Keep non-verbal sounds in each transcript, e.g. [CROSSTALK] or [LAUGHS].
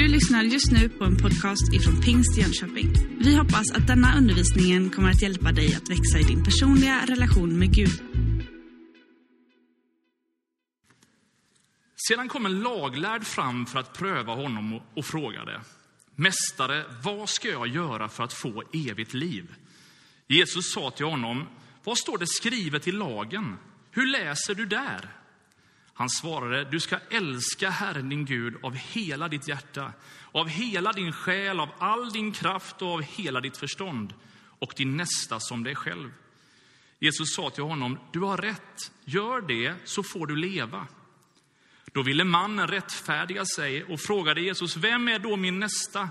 Du lyssnar just nu på en podcast ifrån Pingst Jönköping. Vi hoppas att denna undervisning kommer att hjälpa dig att växa i din personliga relation med Gud. Sedan kom en laglärd fram för att pröva honom och- och frågade. Mästare, vad ska jag göra för att få evigt liv? Jesus sa till honom, vad står det skrivet i lagen? Hur läser du där? Han svarade, du ska älska Herren din Gud av hela ditt hjärta, av hela din själ, av all din kraft och av hela ditt förstånd och din nästa som dig själv. Jesus sa till honom, du har rätt, gör det så får du leva. Då ville mannen rättfärdiga sig och frågade Jesus, vem är då min nästa?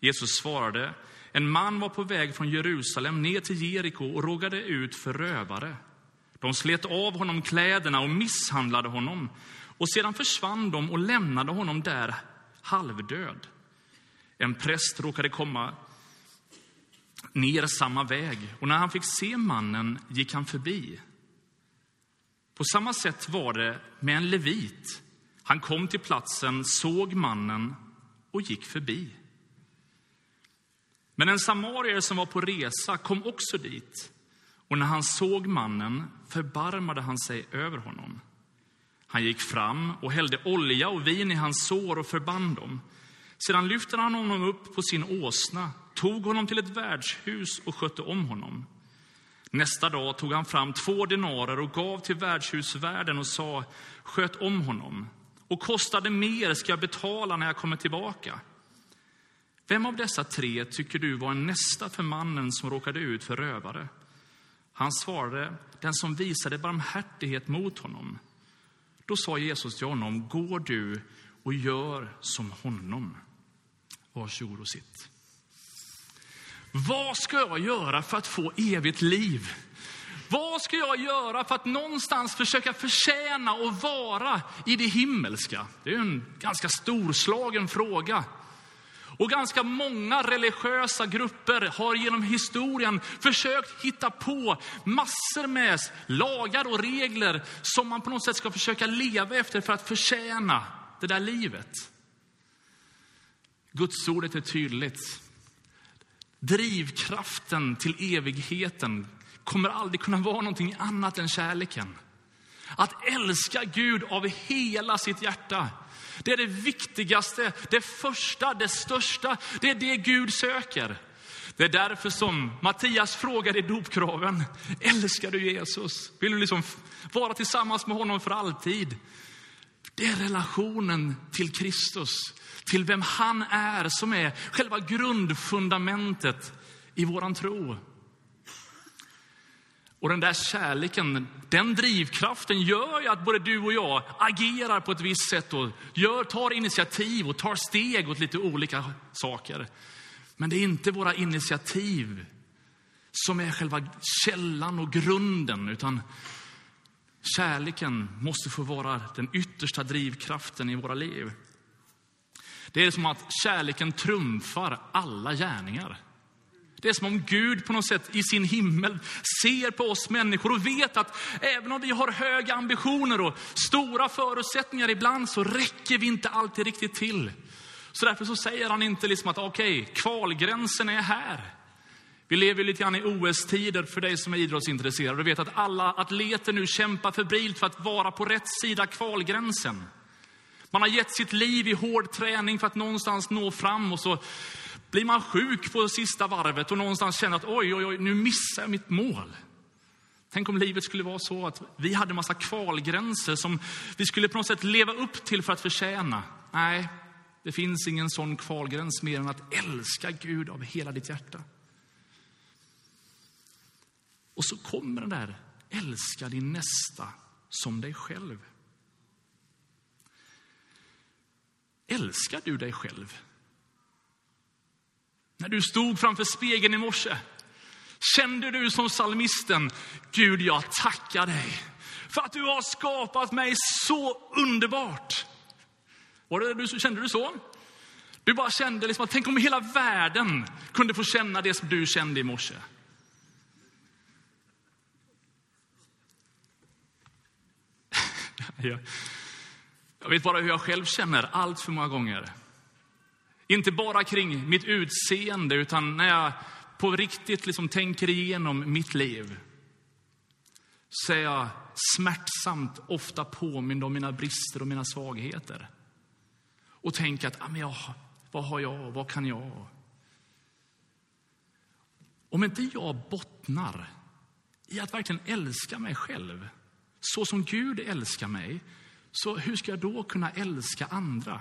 Jesus svarade, en man var på väg från Jerusalem ner till Jeriko och rågade ut för rövare. De slet av honom kläderna och misshandlade honom. Och sedan försvann de och lämnade honom där halvdöd. En präst råkade komma ner samma väg och när han fick se mannen gick han förbi. På samma sätt var det med en levit. Han kom till platsen, såg mannen och gick förbi. Men en samarier som var på resa kom också dit. Och när han såg mannen förbarmade han sig över honom. Han gick fram och hällde olja och vin i hans sår och förband dem. Sedan lyfte han honom upp på sin åsna, tog honom till ett värdshus och skötte om honom. Nästa dag tog han fram två denarer och gav till värdshusvärden och sa, sköt om honom. Och kostade mer ska jag betala när jag kommer tillbaka. Vem av dessa tre tycker du var en nästa för mannen som råkade ut för rövare? Han svarade, den som visade barmhärtighet mot honom. Då sa Jesus till honom, gå du och gör som honom. Varsågod och sitt. Vad ska jag göra för att få evigt liv? Vad ska jag göra för att någonstans försöka förtjäna och vara i det himmelska? Det är en ganska storslagen fråga. Och ganska många religiösa grupper har genom historien försökt hitta på massor med lagar och regler som man på något sätt ska försöka leva efter för att förtjäna det där livet. Guds ordet är tydligt. Drivkraften till evigheten kommer aldrig kunna vara någonting annat än kärleken. Att älska Gud av hela sitt hjärta. Det är det viktigaste, det första, det största. Det är det Gud söker. Det är därför som Mattias frågar i dopkraven, älskar du Jesus? Vill du liksom vara tillsammans med honom för alltid? Det är relationen till Kristus, till vem han är, som är själva grundfundamentet i våran tro. Och den där kärleken, den drivkraften gör ju att både du och jag agerar på ett visst sätt och gör, tar initiativ och tar steg åt lite olika saker. Men det är inte våra initiativ som är själva källan och grunden, utan kärleken måste få vara den yttersta drivkraften i våra liv. Det är som att kärleken trumfar alla gärningar. Det är som om Gud på något sätt i sin himmel ser på oss människor och vet att även om vi har höga ambitioner och stora förutsättningar ibland så räcker vi inte alltid riktigt till. Så därför så säger han inte liksom att okej, okay, kvalgränsen är här. Vi lever lite grann i OS-tider för dig som är idrottsintresserad och vet att alla atleter nu kämpar febrilt för att vara på rätt sida kvalgränsen. Man har gett sitt liv i hård träning för att någonstans nå fram och så blir man sjuk på sista varvet och någonstans känner att oj, oj, oj, nu missar jag mitt mål. Tänk om livet skulle vara så att vi hade massa kvalgränser som vi skulle på något sätt leva upp till för att förtjäna. Nej, det finns ingen sån kvalgräns mer än att älska Gud av hela ditt hjärta. Och så kommer den där, älska din nästa som dig själv. Älskar du dig själv? När du stod framför spegeln i morse, kände du som salmisten, Gud jag tackar dig för att du har skapat mig så underbart. Var det du, kände du så? Du bara kände liksom att tänk om hela världen kunde få känna det som du kände i morse. [LAUGHS] Jag vet bara hur jag själv känner allt för många gånger. Inte bara kring mitt utseende, utan när jag på riktigt liksom tänker igenom mitt liv så är jag smärtsamt ofta påmind om mina brister och mina svagheter. Och tänker att, ah, men jag, vad har jag, vad kan jag? Om inte jag bottnar i att verkligen älska mig själv, så som Gud älskar mig, så hur ska jag då kunna älska andra?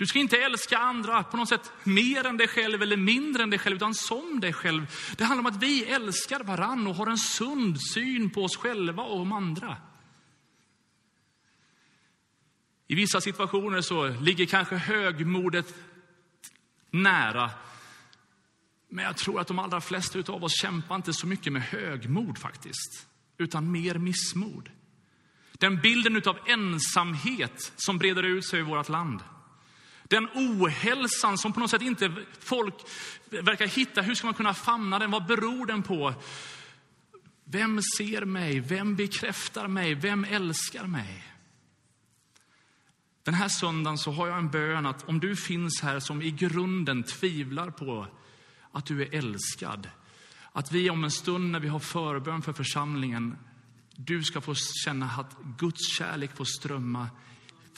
Du ska inte älska andra på något sätt mer än dig själv eller mindre än dig själv, utan som dig själv. Det handlar om att vi älskar varann och har en sund syn på oss själva och om andra. I vissa situationer så ligger kanske högmodet nära. Men jag tror att de allra flesta av oss kämpar inte så mycket med högmod faktiskt, utan mer missmod. Den bilden av ensamhet som breder ut sig i vårt land. Den ohälsan som på något sätt inte folk verkar hitta. Hur ska man kunna famna den? Vad beror den på? Vem ser mig? Vem bekräftar mig? Vem älskar mig? Den här söndagen så har jag en bön att om du finns här som i grunden tvivlar på att du är älskad, att vi om en stund när vi har förbön för församlingen, du ska få känna att Guds kärlek får strömma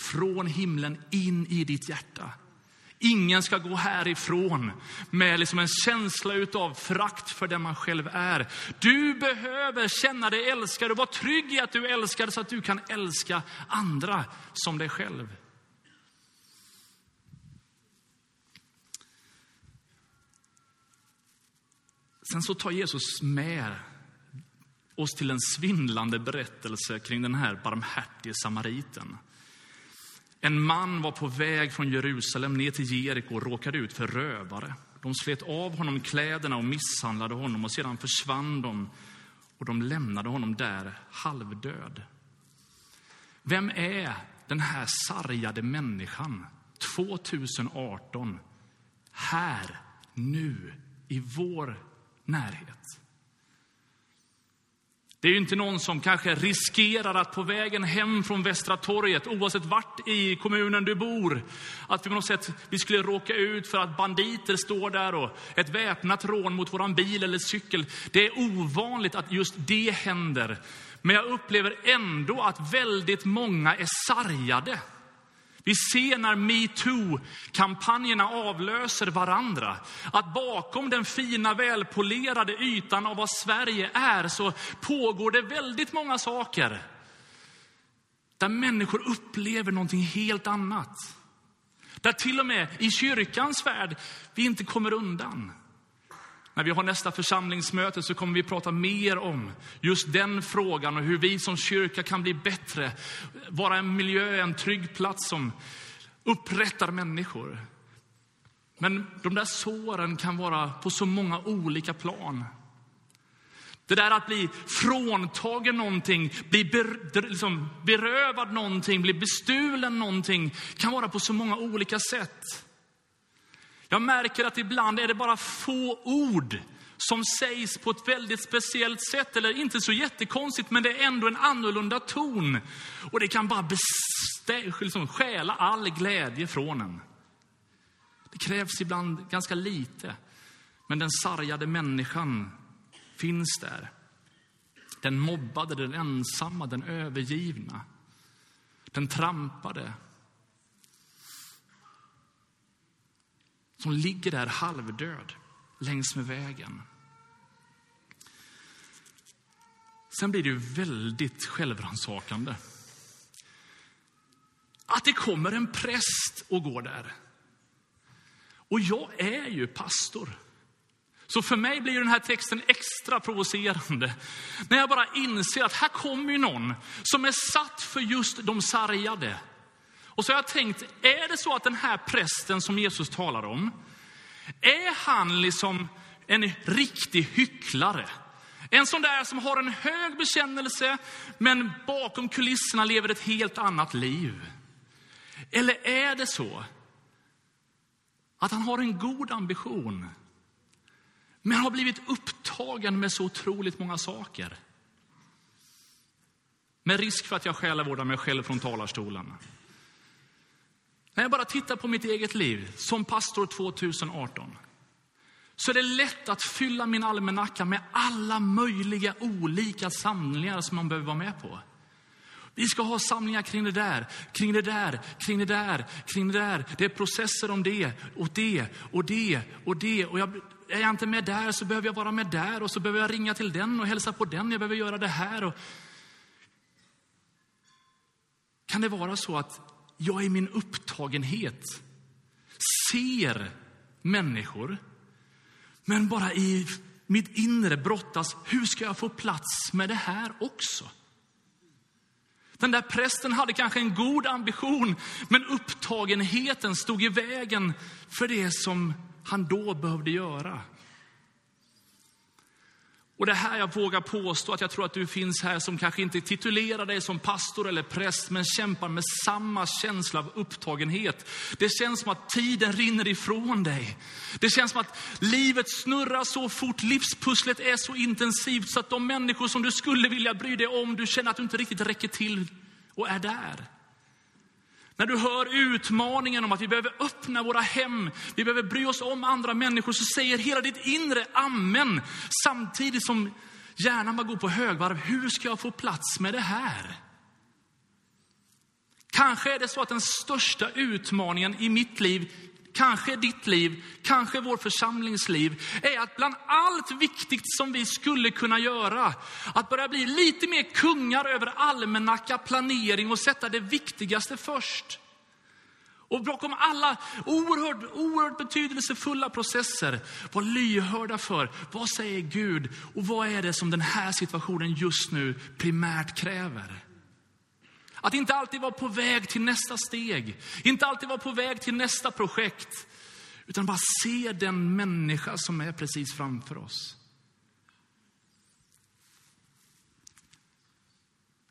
från himlen in i ditt hjärta. Ingen ska gå härifrån med liksom en känsla av frakt för den man själv är. Du behöver känna dig älskad och vara trygg i att du älskar så att du kan älska andra som dig själv. Sen så tar Jesus med oss till en svindlande berättelse kring den här barmhärtige samariten. En man var på väg från Jerusalem ner till Jeriko och råkade ut för rövare. De slet av honom kläderna och misshandlade honom och sedan försvann de och de lämnade honom där halvdöd. Vem är den här sargade människan 2018 här, nu, i vår närhet? Det är ju inte någon som kanske riskerar att på vägen hem från Västra torget, oavsett vart i kommunen du bor, att vi på något sätt vi skulle råka ut för att banditer står där och ett väpnat rån mot våran bil eller cykel. Det är ovanligt att just det händer. Men jag upplever ändå att väldigt många är sargade vi ser när metoo-kampanjerna avlöser varandra, att bakom den fina välpolerade ytan av vad Sverige är så pågår det väldigt många saker. Där människor upplever någonting helt annat. Där till och med i kyrkans värld vi inte kommer undan. När vi har nästa församlingsmöte så kommer vi prata mer om just den frågan och hur vi som kyrka kan bli bättre. Vara en miljö, en trygg plats som upprättar människor. Men de där såren kan vara på så många olika plan. Det där att bli fråntagen någonting, bli ber, liksom berövad någonting, bli bestulen någonting kan vara på så många olika sätt. Jag märker att ibland är det bara få ord som sägs på ett väldigt speciellt sätt, eller inte så jättekonstigt, men det är ändå en annorlunda ton. Och det kan bara bestä, liksom, stjäla all glädje från en. Det krävs ibland ganska lite, men den sargade människan finns där. Den mobbade, den ensamma, den övergivna, den trampade, som ligger där halvdöd längs med vägen. Sen blir det ju väldigt självrannsakande. Att det kommer en präst och går där. Och jag är ju pastor. Så för mig blir den här texten extra provocerande. När jag bara inser att här kommer ju någon som är satt för just de sargade. Och så har jag tänkt, är det så att den här prästen som Jesus talar om, är han liksom en riktig hycklare? En sån där som har en hög bekännelse, men bakom kulisserna lever ett helt annat liv. Eller är det så att han har en god ambition, men har blivit upptagen med så otroligt många saker? Med risk för att jag själavårdar mig själv från talarstolen. När jag bara tittar på mitt eget liv som pastor 2018 så är det lätt att fylla min almanacka med alla möjliga olika samlingar som man behöver vara med på. Vi ska ha samlingar kring det där, kring det där, kring det där, kring det där. Det är processer om det och det och det och det. Och jag, är jag inte med där så behöver jag vara med där och så behöver jag ringa till den och hälsa på den. Jag behöver göra det här. Och... Kan det vara så att jag i min upptagenhet ser människor, men bara i mitt inre brottas, hur ska jag få plats med det här också? Den där prästen hade kanske en god ambition, men upptagenheten stod i vägen för det som han då behövde göra. Och det här jag vågar påstå att jag tror att du finns här som kanske inte titulerar dig som pastor eller präst, men kämpar med samma känsla av upptagenhet. Det känns som att tiden rinner ifrån dig. Det känns som att livet snurrar så fort, livspusslet är så intensivt så att de människor som du skulle vilja bry dig om, du känner att du inte riktigt räcker till och är där. När du hör utmaningen om att vi behöver öppna våra hem, vi behöver bry oss om andra människor, så säger hela ditt inre amen. Samtidigt som hjärnan bara går på högvarv. Hur ska jag få plats med det här? Kanske är det så att den största utmaningen i mitt liv, kanske ditt liv, kanske vår församlingsliv, är att bland allt viktigt som vi skulle kunna göra, att börja bli lite mer kungar över almanacka, planering och sätta det viktigaste först. Och bakom alla oerhört, oerhört betydelsefulla processer, var lyhörda för vad säger Gud och vad är det som den här situationen just nu primärt kräver. Att inte alltid vara på väg till nästa steg, inte alltid vara på väg till nästa projekt, utan bara se den människa som är precis framför oss.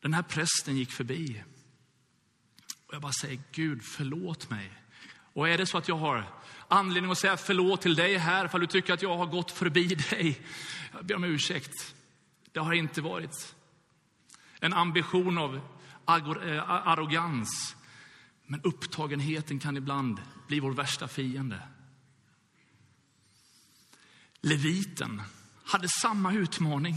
Den här prästen gick förbi. Och jag bara säger, Gud förlåt mig. Och är det så att jag har anledning att säga förlåt till dig här, för du tycker att jag har gått förbi dig. Jag ber om ursäkt. Det har inte varit en ambition av Eh, arrogans. Men upptagenheten kan ibland bli vår värsta fiende. Leviten hade samma utmaning.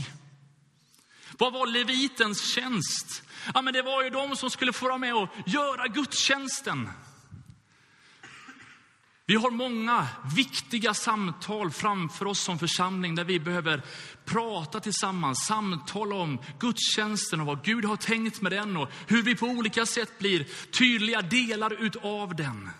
Vad var levitens tjänst? Ja, men det var ju de som skulle få vara med och göra gudstjänsten. Vi har många viktiga samtal framför oss som församling där vi behöver prata tillsammans, samtala om gudstjänsten och vad Gud har tänkt med den och hur vi på olika sätt blir tydliga delar utav den.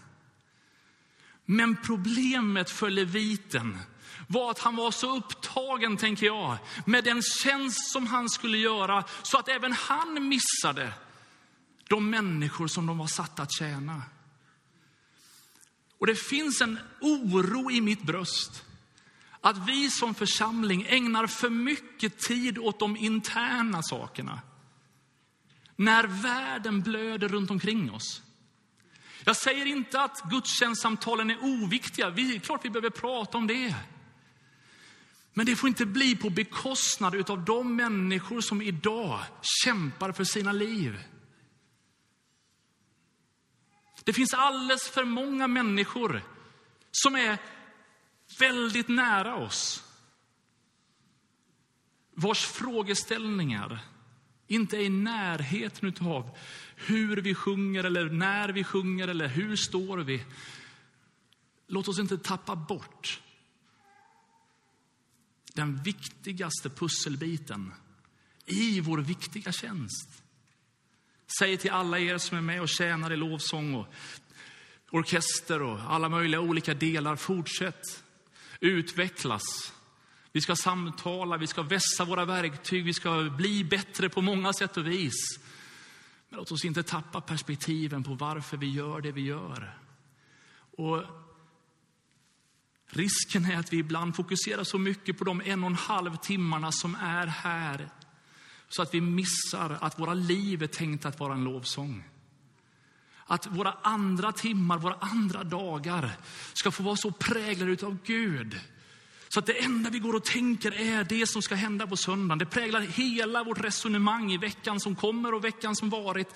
Men problemet för leviten var att han var så upptagen, tänker jag, med den tjänst som han skulle göra, så att även han missade de människor som de var satta att tjäna. Och det finns en oro i mitt bröst att vi som församling ägnar för mycket tid åt de interna sakerna. När världen blöder runt omkring oss. Jag säger inte att gudstjänstsamtalen är oviktiga. Vi, klart vi behöver prata om det. Men det får inte bli på bekostnad av de människor som idag kämpar för sina liv. Det finns alldeles för många människor som är väldigt nära oss. Vars frågeställningar inte är i närheten av hur vi sjunger eller när vi sjunger eller hur står vi. Låt oss inte tappa bort den viktigaste pusselbiten i vår viktiga tjänst. Säg till alla er som är med och tjänar i lovsång och orkester och alla möjliga olika delar, fortsätt utvecklas. Vi ska samtala, vi ska vässa våra verktyg, vi ska bli bättre på många sätt och vis. Men låt oss inte tappa perspektiven på varför vi gör det vi gör. Och Risken är att vi ibland fokuserar så mycket på de en och en halv timmarna som är här, så att vi missar att våra liv är tänkt att vara en lovsång. Att våra andra timmar, våra andra dagar ska få vara så präglade av Gud. Så att det enda vi går och tänker är det som ska hända på söndagen. Det präglar hela vårt resonemang i veckan som kommer och veckan som varit.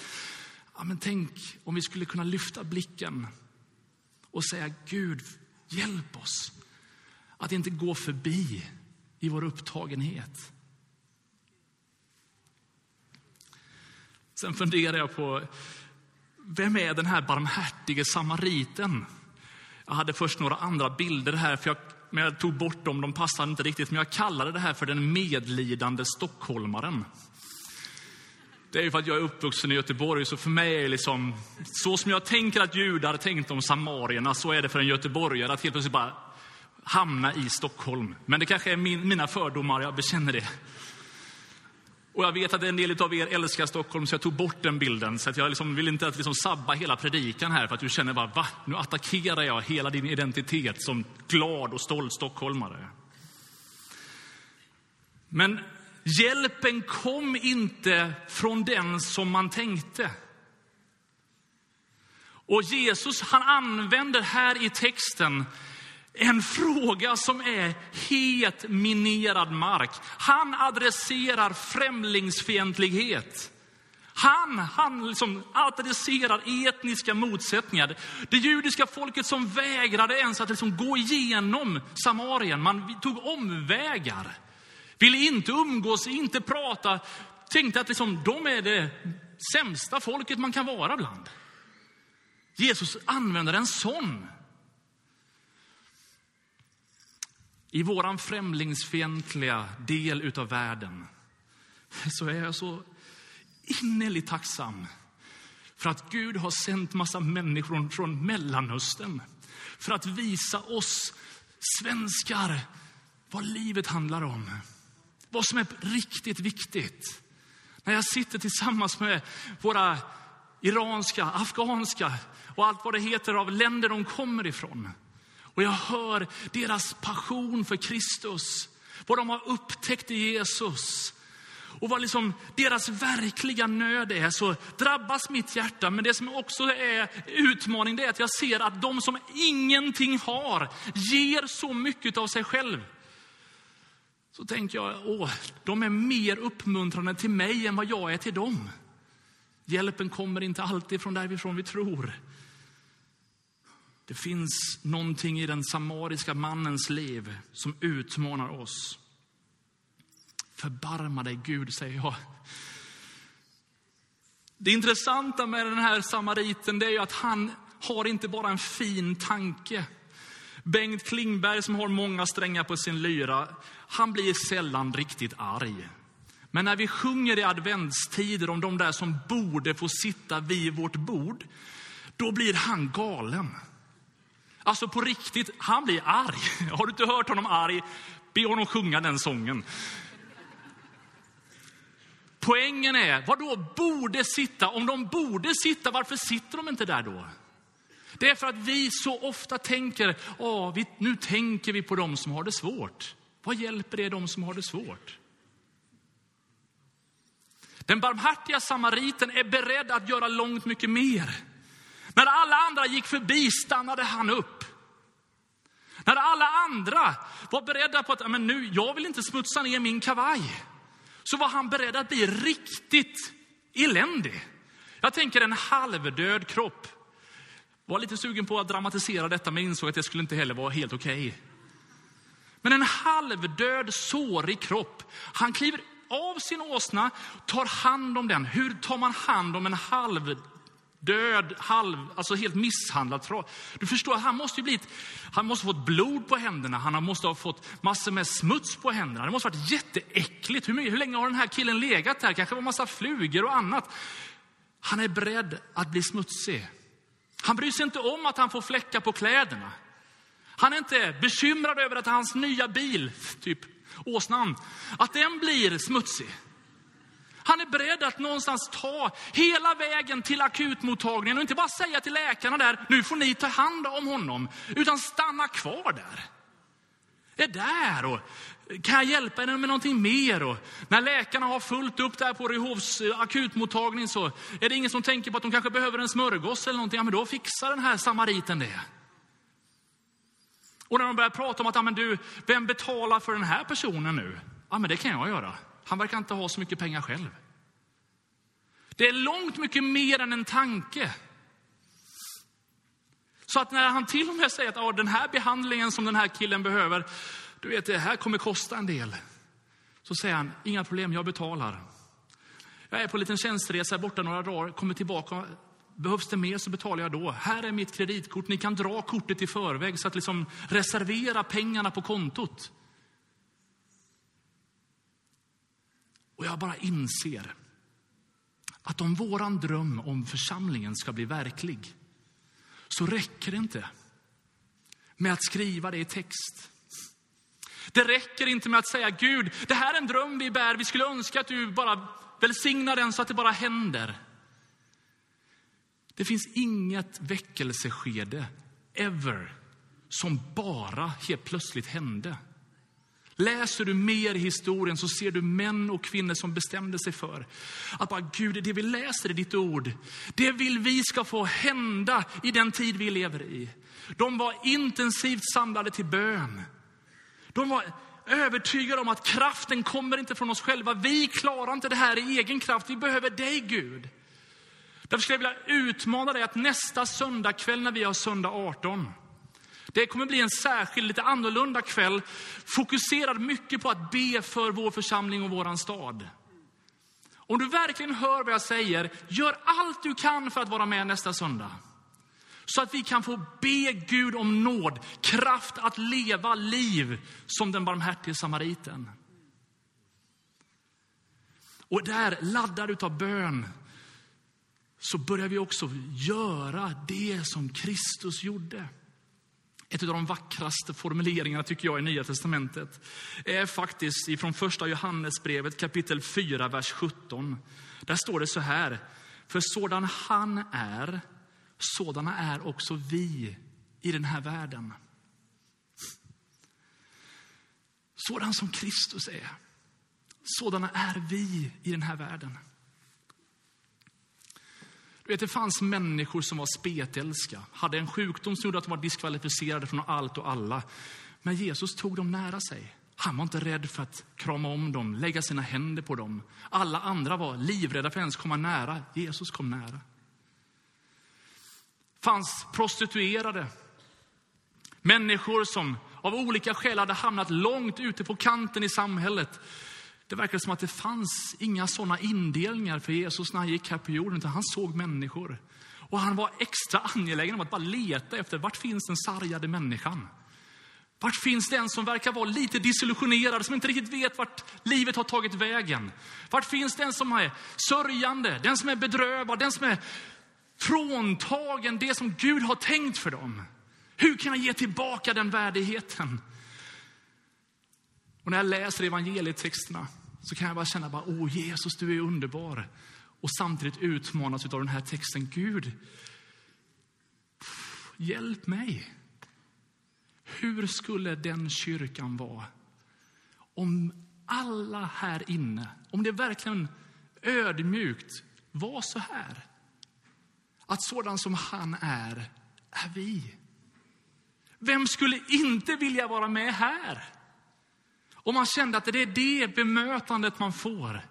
Ja, men tänk om vi skulle kunna lyfta blicken och säga Gud, hjälp oss att inte gå förbi i vår upptagenhet. Sen funderar jag på, vem är den här barmhärtige samariten? Jag hade först några andra bilder här, för jag, men jag tog bort dem, de passade inte riktigt. Men jag kallade det här för den medlidande stockholmaren. Det är ju för att jag är uppvuxen i Göteborg, så för mig är det liksom, så som jag tänker att judar tänkte om samarierna, så är det för en göteborgare att helt plötsligt bara hamna i Stockholm. Men det kanske är min, mina fördomar, jag bekänner det. Och jag vet att en del av er älskar Stockholm, så jag tog bort den bilden. Så att jag liksom vill inte att liksom sabba hela predikan här, för att du känner bara, va? Nu attackerar jag hela din identitet som glad och stolt stockholmare. Men hjälpen kom inte från den som man tänkte. Och Jesus, han använder här i texten en fråga som är het minerad mark. Han adresserar främlingsfientlighet. Han, han liksom adresserar etniska motsättningar. Det judiska folket som vägrade ens att liksom gå igenom Samarien. Man tog omvägar. Ville inte umgås, inte prata. Tänkte att liksom, de är det sämsta folket man kan vara bland. Jesus använder en sån I våran främlingsfientliga del utav världen så är jag så innerligt tacksam för att Gud har sänt massa människor från Mellanöstern för att visa oss svenskar vad livet handlar om. Vad som är riktigt viktigt. När jag sitter tillsammans med våra iranska, afghanska och allt vad det heter av länder de kommer ifrån och jag hör deras passion för Kristus, vad de har upptäckt i Jesus och vad liksom deras verkliga nöd är, så drabbas mitt hjärta. Men det som också är utmaning, det är att jag ser att de som ingenting har, ger så mycket av sig själv. Så tänker jag, åh, de är mer uppmuntrande till mig än vad jag är till dem. Hjälpen kommer inte alltid från därifrån vi tror. Det finns någonting i den samariska mannens liv som utmanar oss. Förbarma dig Gud, säger jag. Det intressanta med den här samariten det är ju att han har inte bara en fin tanke. Bengt Klingberg som har många strängar på sin lyra, han blir sällan riktigt arg. Men när vi sjunger i adventstider om de där som borde få sitta vid vårt bord, då blir han galen. Alltså på riktigt, han blir arg. [LAUGHS] Har du inte hört honom arg, be honom sjunga den sången. Poängen är, vad då borde sitta? Om de borde sitta, varför sitter de inte där då? Det är för att vi så ofta tänker, åh, vi, nu tänker vi på dem som har det svårt. Vad hjälper det dem som har det svårt? Den barmhärtiga samariten är beredd att göra långt mycket mer. När alla andra gick förbi stannade han upp. När alla andra var beredda på att men nu, jag vill inte smutsa ner min kavaj, så var han beredd att bli riktigt eländig. Jag tänker en halvdöd kropp. Var lite sugen på att dramatisera detta, men insåg att det skulle inte heller vara helt okej. Okay. Men en halvdöd, sårig kropp. Han kliver av sin åsna, tar hand om den. Hur tar man hand om en halvdöd död, halv, alltså helt misshandlad. Du förstår, han måste ju blivit, han måste ha fått blod på händerna, han måste ha fått massor med smuts på händerna. Det måste ha varit jätteäckligt. Hur, hur länge har den här killen legat där? Kanske var massa flugor och annat. Han är beredd att bli smutsig. Han bryr sig inte om att han får fläckar på kläderna. Han är inte bekymrad över att hans nya bil, typ åsnan, att den blir smutsig. Han är beredd att någonstans ta hela vägen till akutmottagningen och inte bara säga till läkarna där, nu får ni ta hand om honom, utan stanna kvar där. Är där och kan jag hjälpa er med någonting mer? Och när läkarna har fullt upp där på Ryhovs eh, akutmottagning så är det ingen som tänker på att de kanske behöver en smörgås eller någonting. Ja, men då fixar den här samariten det. Och när de börjar prata om att, ja, men du, vem betalar för den här personen nu? Ja, men det kan jag göra. Han verkar inte ha så mycket pengar själv. Det är långt mycket mer än en tanke. Så att när han till och med säger att ah, den här behandlingen som den här killen behöver, du vet det här kommer kosta en del. Så säger han, inga problem, jag betalar. Jag är på en liten tjänsteresa borta några dagar, kommer tillbaka. Behövs det mer så betalar jag då. Här är mitt kreditkort, ni kan dra kortet i förväg så att liksom reservera pengarna på kontot. Och jag bara inser att om våran dröm om församlingen ska bli verklig, så räcker det inte med att skriva det i text. Det räcker inte med att säga Gud, det här är en dröm vi bär, vi skulle önska att du bara välsignar den så att det bara händer. Det finns inget väckelseskede, ever, som bara helt plötsligt hände. Läser du mer i historien så ser du män och kvinnor som bestämde sig för att bara Gud, det vi läser i ditt ord, det vill vi ska få hända i den tid vi lever i. De var intensivt samlade till bön. De var övertygade om att kraften kommer inte från oss själva. Vi klarar inte det här i egen kraft. Vi behöver dig Gud. Därför skulle jag vilja utmana dig att nästa söndagkväll när vi har söndag 18, det kommer bli en särskild, lite annorlunda kväll, fokuserad mycket på att be för vår församling och våran stad. Om du verkligen hör vad jag säger, gör allt du kan för att vara med nästa söndag. Så att vi kan få be Gud om nåd, kraft att leva liv som den barmhärtige samariten. Och där, laddad av bön, så börjar vi också göra det som Kristus gjorde. Ett av de vackraste formuleringarna tycker jag i Nya Testamentet är faktiskt ifrån första Johannesbrevet kapitel 4, vers 17. Där står det så här. För sådan han är, sådana är också vi i den här världen. Sådan som Kristus är, sådana är vi i den här världen. Vet, det fanns människor som var spetälska, hade en sjukdom som gjorde att de var diskvalificerade från allt och alla. Men Jesus tog dem nära sig. Han var inte rädd för att krama om dem, lägga sina händer på dem. Alla andra var livrädda för att ens komma nära. Jesus kom nära. fanns prostituerade. Människor som av olika skäl hade hamnat långt ute på kanten i samhället. Det verkar som att det fanns inga sådana indelningar för Jesus när han gick här på jorden, utan han såg människor. Och han var extra angelägen om att bara leta efter, vart finns den sargade människan? Vart finns den som verkar vara lite disillusionerad, som inte riktigt vet vart livet har tagit vägen? Vart finns den som är sörjande, den som är bedrövad, den som är fråntagen det som Gud har tänkt för dem? Hur kan jag ge tillbaka den värdigheten? Och när jag läser evangelietexterna så kan jag bara känna, bara, åh Jesus du är underbar. Och samtidigt utmanas av den här texten, Gud, hjälp mig. Hur skulle den kyrkan vara om alla här inne, om det verkligen ödmjukt var så här? Att sådan som han är, är vi. Vem skulle inte vilja vara med här? Och man kände att det är det bemötandet man får.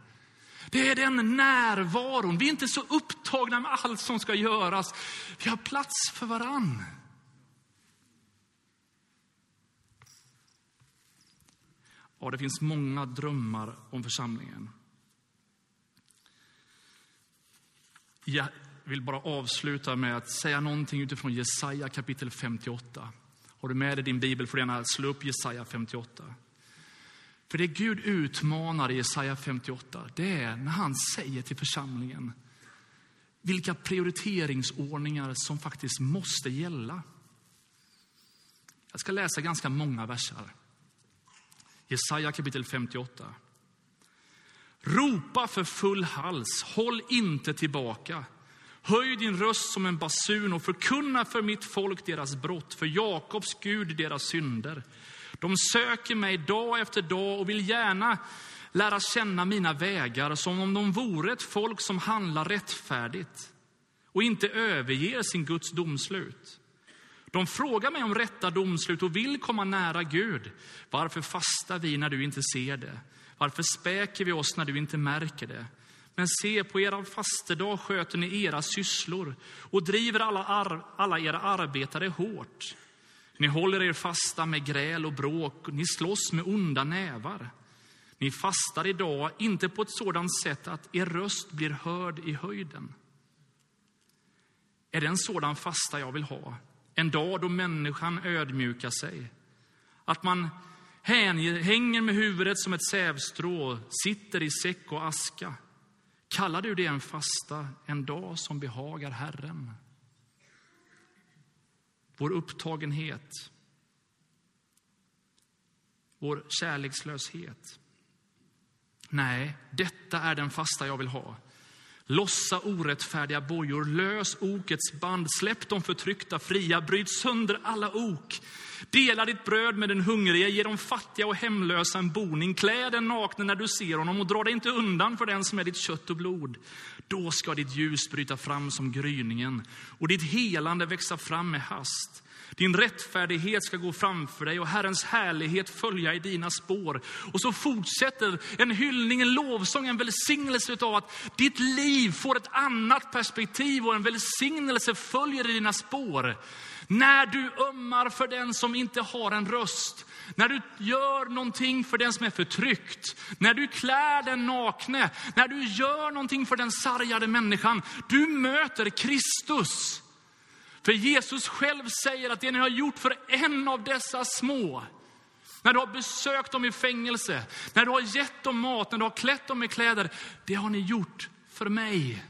Det är den närvaron. Vi är inte så upptagna med allt som ska göras. Vi har plats för varann. Ja, det finns många drömmar om församlingen. Jag vill bara avsluta med att säga någonting utifrån Jesaja kapitel 58. Har du med dig din bibel får du gärna slå upp Jesaja 58. För det Gud utmanar i Jesaja 58, det är när han säger till församlingen vilka prioriteringsordningar som faktiskt måste gälla. Jag ska läsa ganska många verser. Jesaja kapitel 58. Ropa för full hals, håll inte tillbaka. Höj din röst som en basun och förkunna för mitt folk deras brott, för Jakobs Gud deras synder. De söker mig dag efter dag och vill gärna lära känna mina vägar som om de vore ett folk som handlar rättfärdigt och inte överger sin Guds domslut. De frågar mig om rätta domslut och vill komma nära Gud. Varför fastar vi när du inte ser det? Varför späker vi oss när du inte märker det? Men se, på era fastedag sköter ni era sysslor och driver alla, alla era arbetare hårt. Ni håller er fasta med gräl och bråk, ni slåss med onda nävar. Ni fastar idag inte på ett sådant sätt att er röst blir hörd i höjden. Är det en sådan fasta jag vill ha? En dag då människan ödmjukar sig. Att man hänger med huvudet som ett sävstrå, sitter i säck och aska. Kallar du det en fasta, en dag som behagar Herren? Vår upptagenhet, vår kärlekslöshet. Nej, detta är den fasta jag vill ha. Lossa orättfärdiga bojor, lös okets band, släpp de förtryckta fria, bryt sönder alla ok. Dela ditt bröd med den hungrige, ge de fattiga och hemlösa en boning. Klä den nakne när du ser honom och dra dig inte undan för den som är ditt kött och blod. Då ska ditt ljus bryta fram som gryningen och ditt helande växa fram med hast. Din rättfärdighet ska gå framför dig och Herrens härlighet följa i dina spår. Och så fortsätter en hyllning, en lovsång, en välsignelse av att ditt liv får ett annat perspektiv och en välsignelse följer i dina spår. När du ömmar för den som inte har en röst, när du gör någonting för den som är förtryckt, när du klär den nakne, när du gör någonting för den sargade människan. Du möter Kristus. För Jesus själv säger att det ni har gjort för en av dessa små, när du har besökt dem i fängelse, när du har gett dem mat, när du har klätt dem i kläder, det har ni gjort för mig.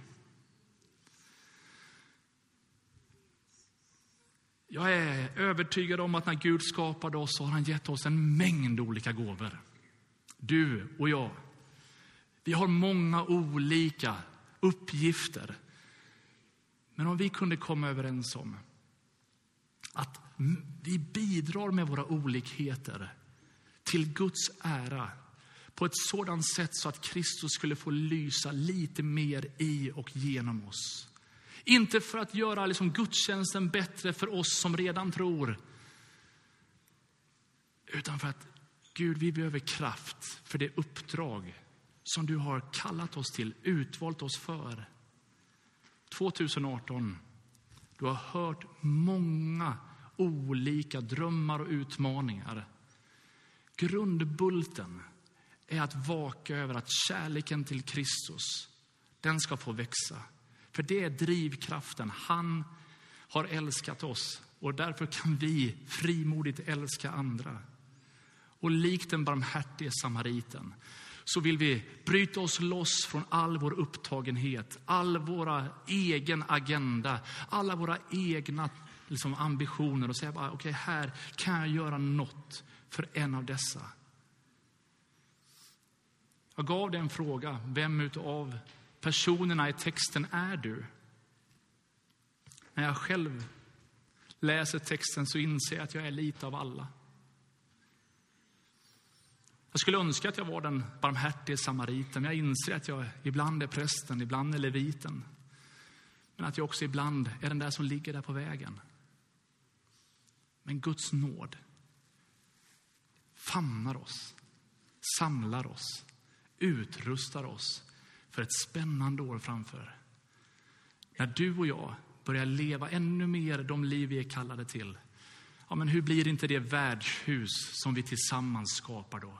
Jag är övertygad om att när Gud skapade oss så har han gett oss en mängd olika gåvor. Du och jag. Vi har många olika uppgifter. Men om vi kunde komma överens om att vi bidrar med våra olikheter till Guds ära på ett sådant sätt så att Kristus skulle få lysa lite mer i och genom oss. Inte för att göra liksom gudstjänsten bättre för oss som redan tror. Utan för att Gud, vi behöver kraft för det uppdrag som du har kallat oss till, utvalt oss för. 2018, du har hört många olika drömmar och utmaningar. Grundbulten är att vaka över att kärleken till Kristus, den ska få växa. För det är drivkraften. Han har älskat oss och därför kan vi frimodigt älska andra. Och likt den barmhärtige samariten så vill vi bryta oss loss från all vår upptagenhet, all vår egen agenda, alla våra egna liksom, ambitioner och säga bara, okej, okay, här kan jag göra något för en av dessa. Jag gav dig en fråga, vem av personerna i texten är du? När jag själv läser texten så inser jag att jag är lite av alla. Jag skulle önska att jag var den barmhärtige samariten. Jag inser att jag ibland är prästen, ibland är leviten. Men att jag också ibland är den där som ligger där på vägen. Men Guds nåd famnar oss, samlar oss, utrustar oss för ett spännande år framför. När du och jag börjar leva ännu mer de liv vi är kallade till, ja, men hur blir inte det värdshus som vi tillsammans skapar då?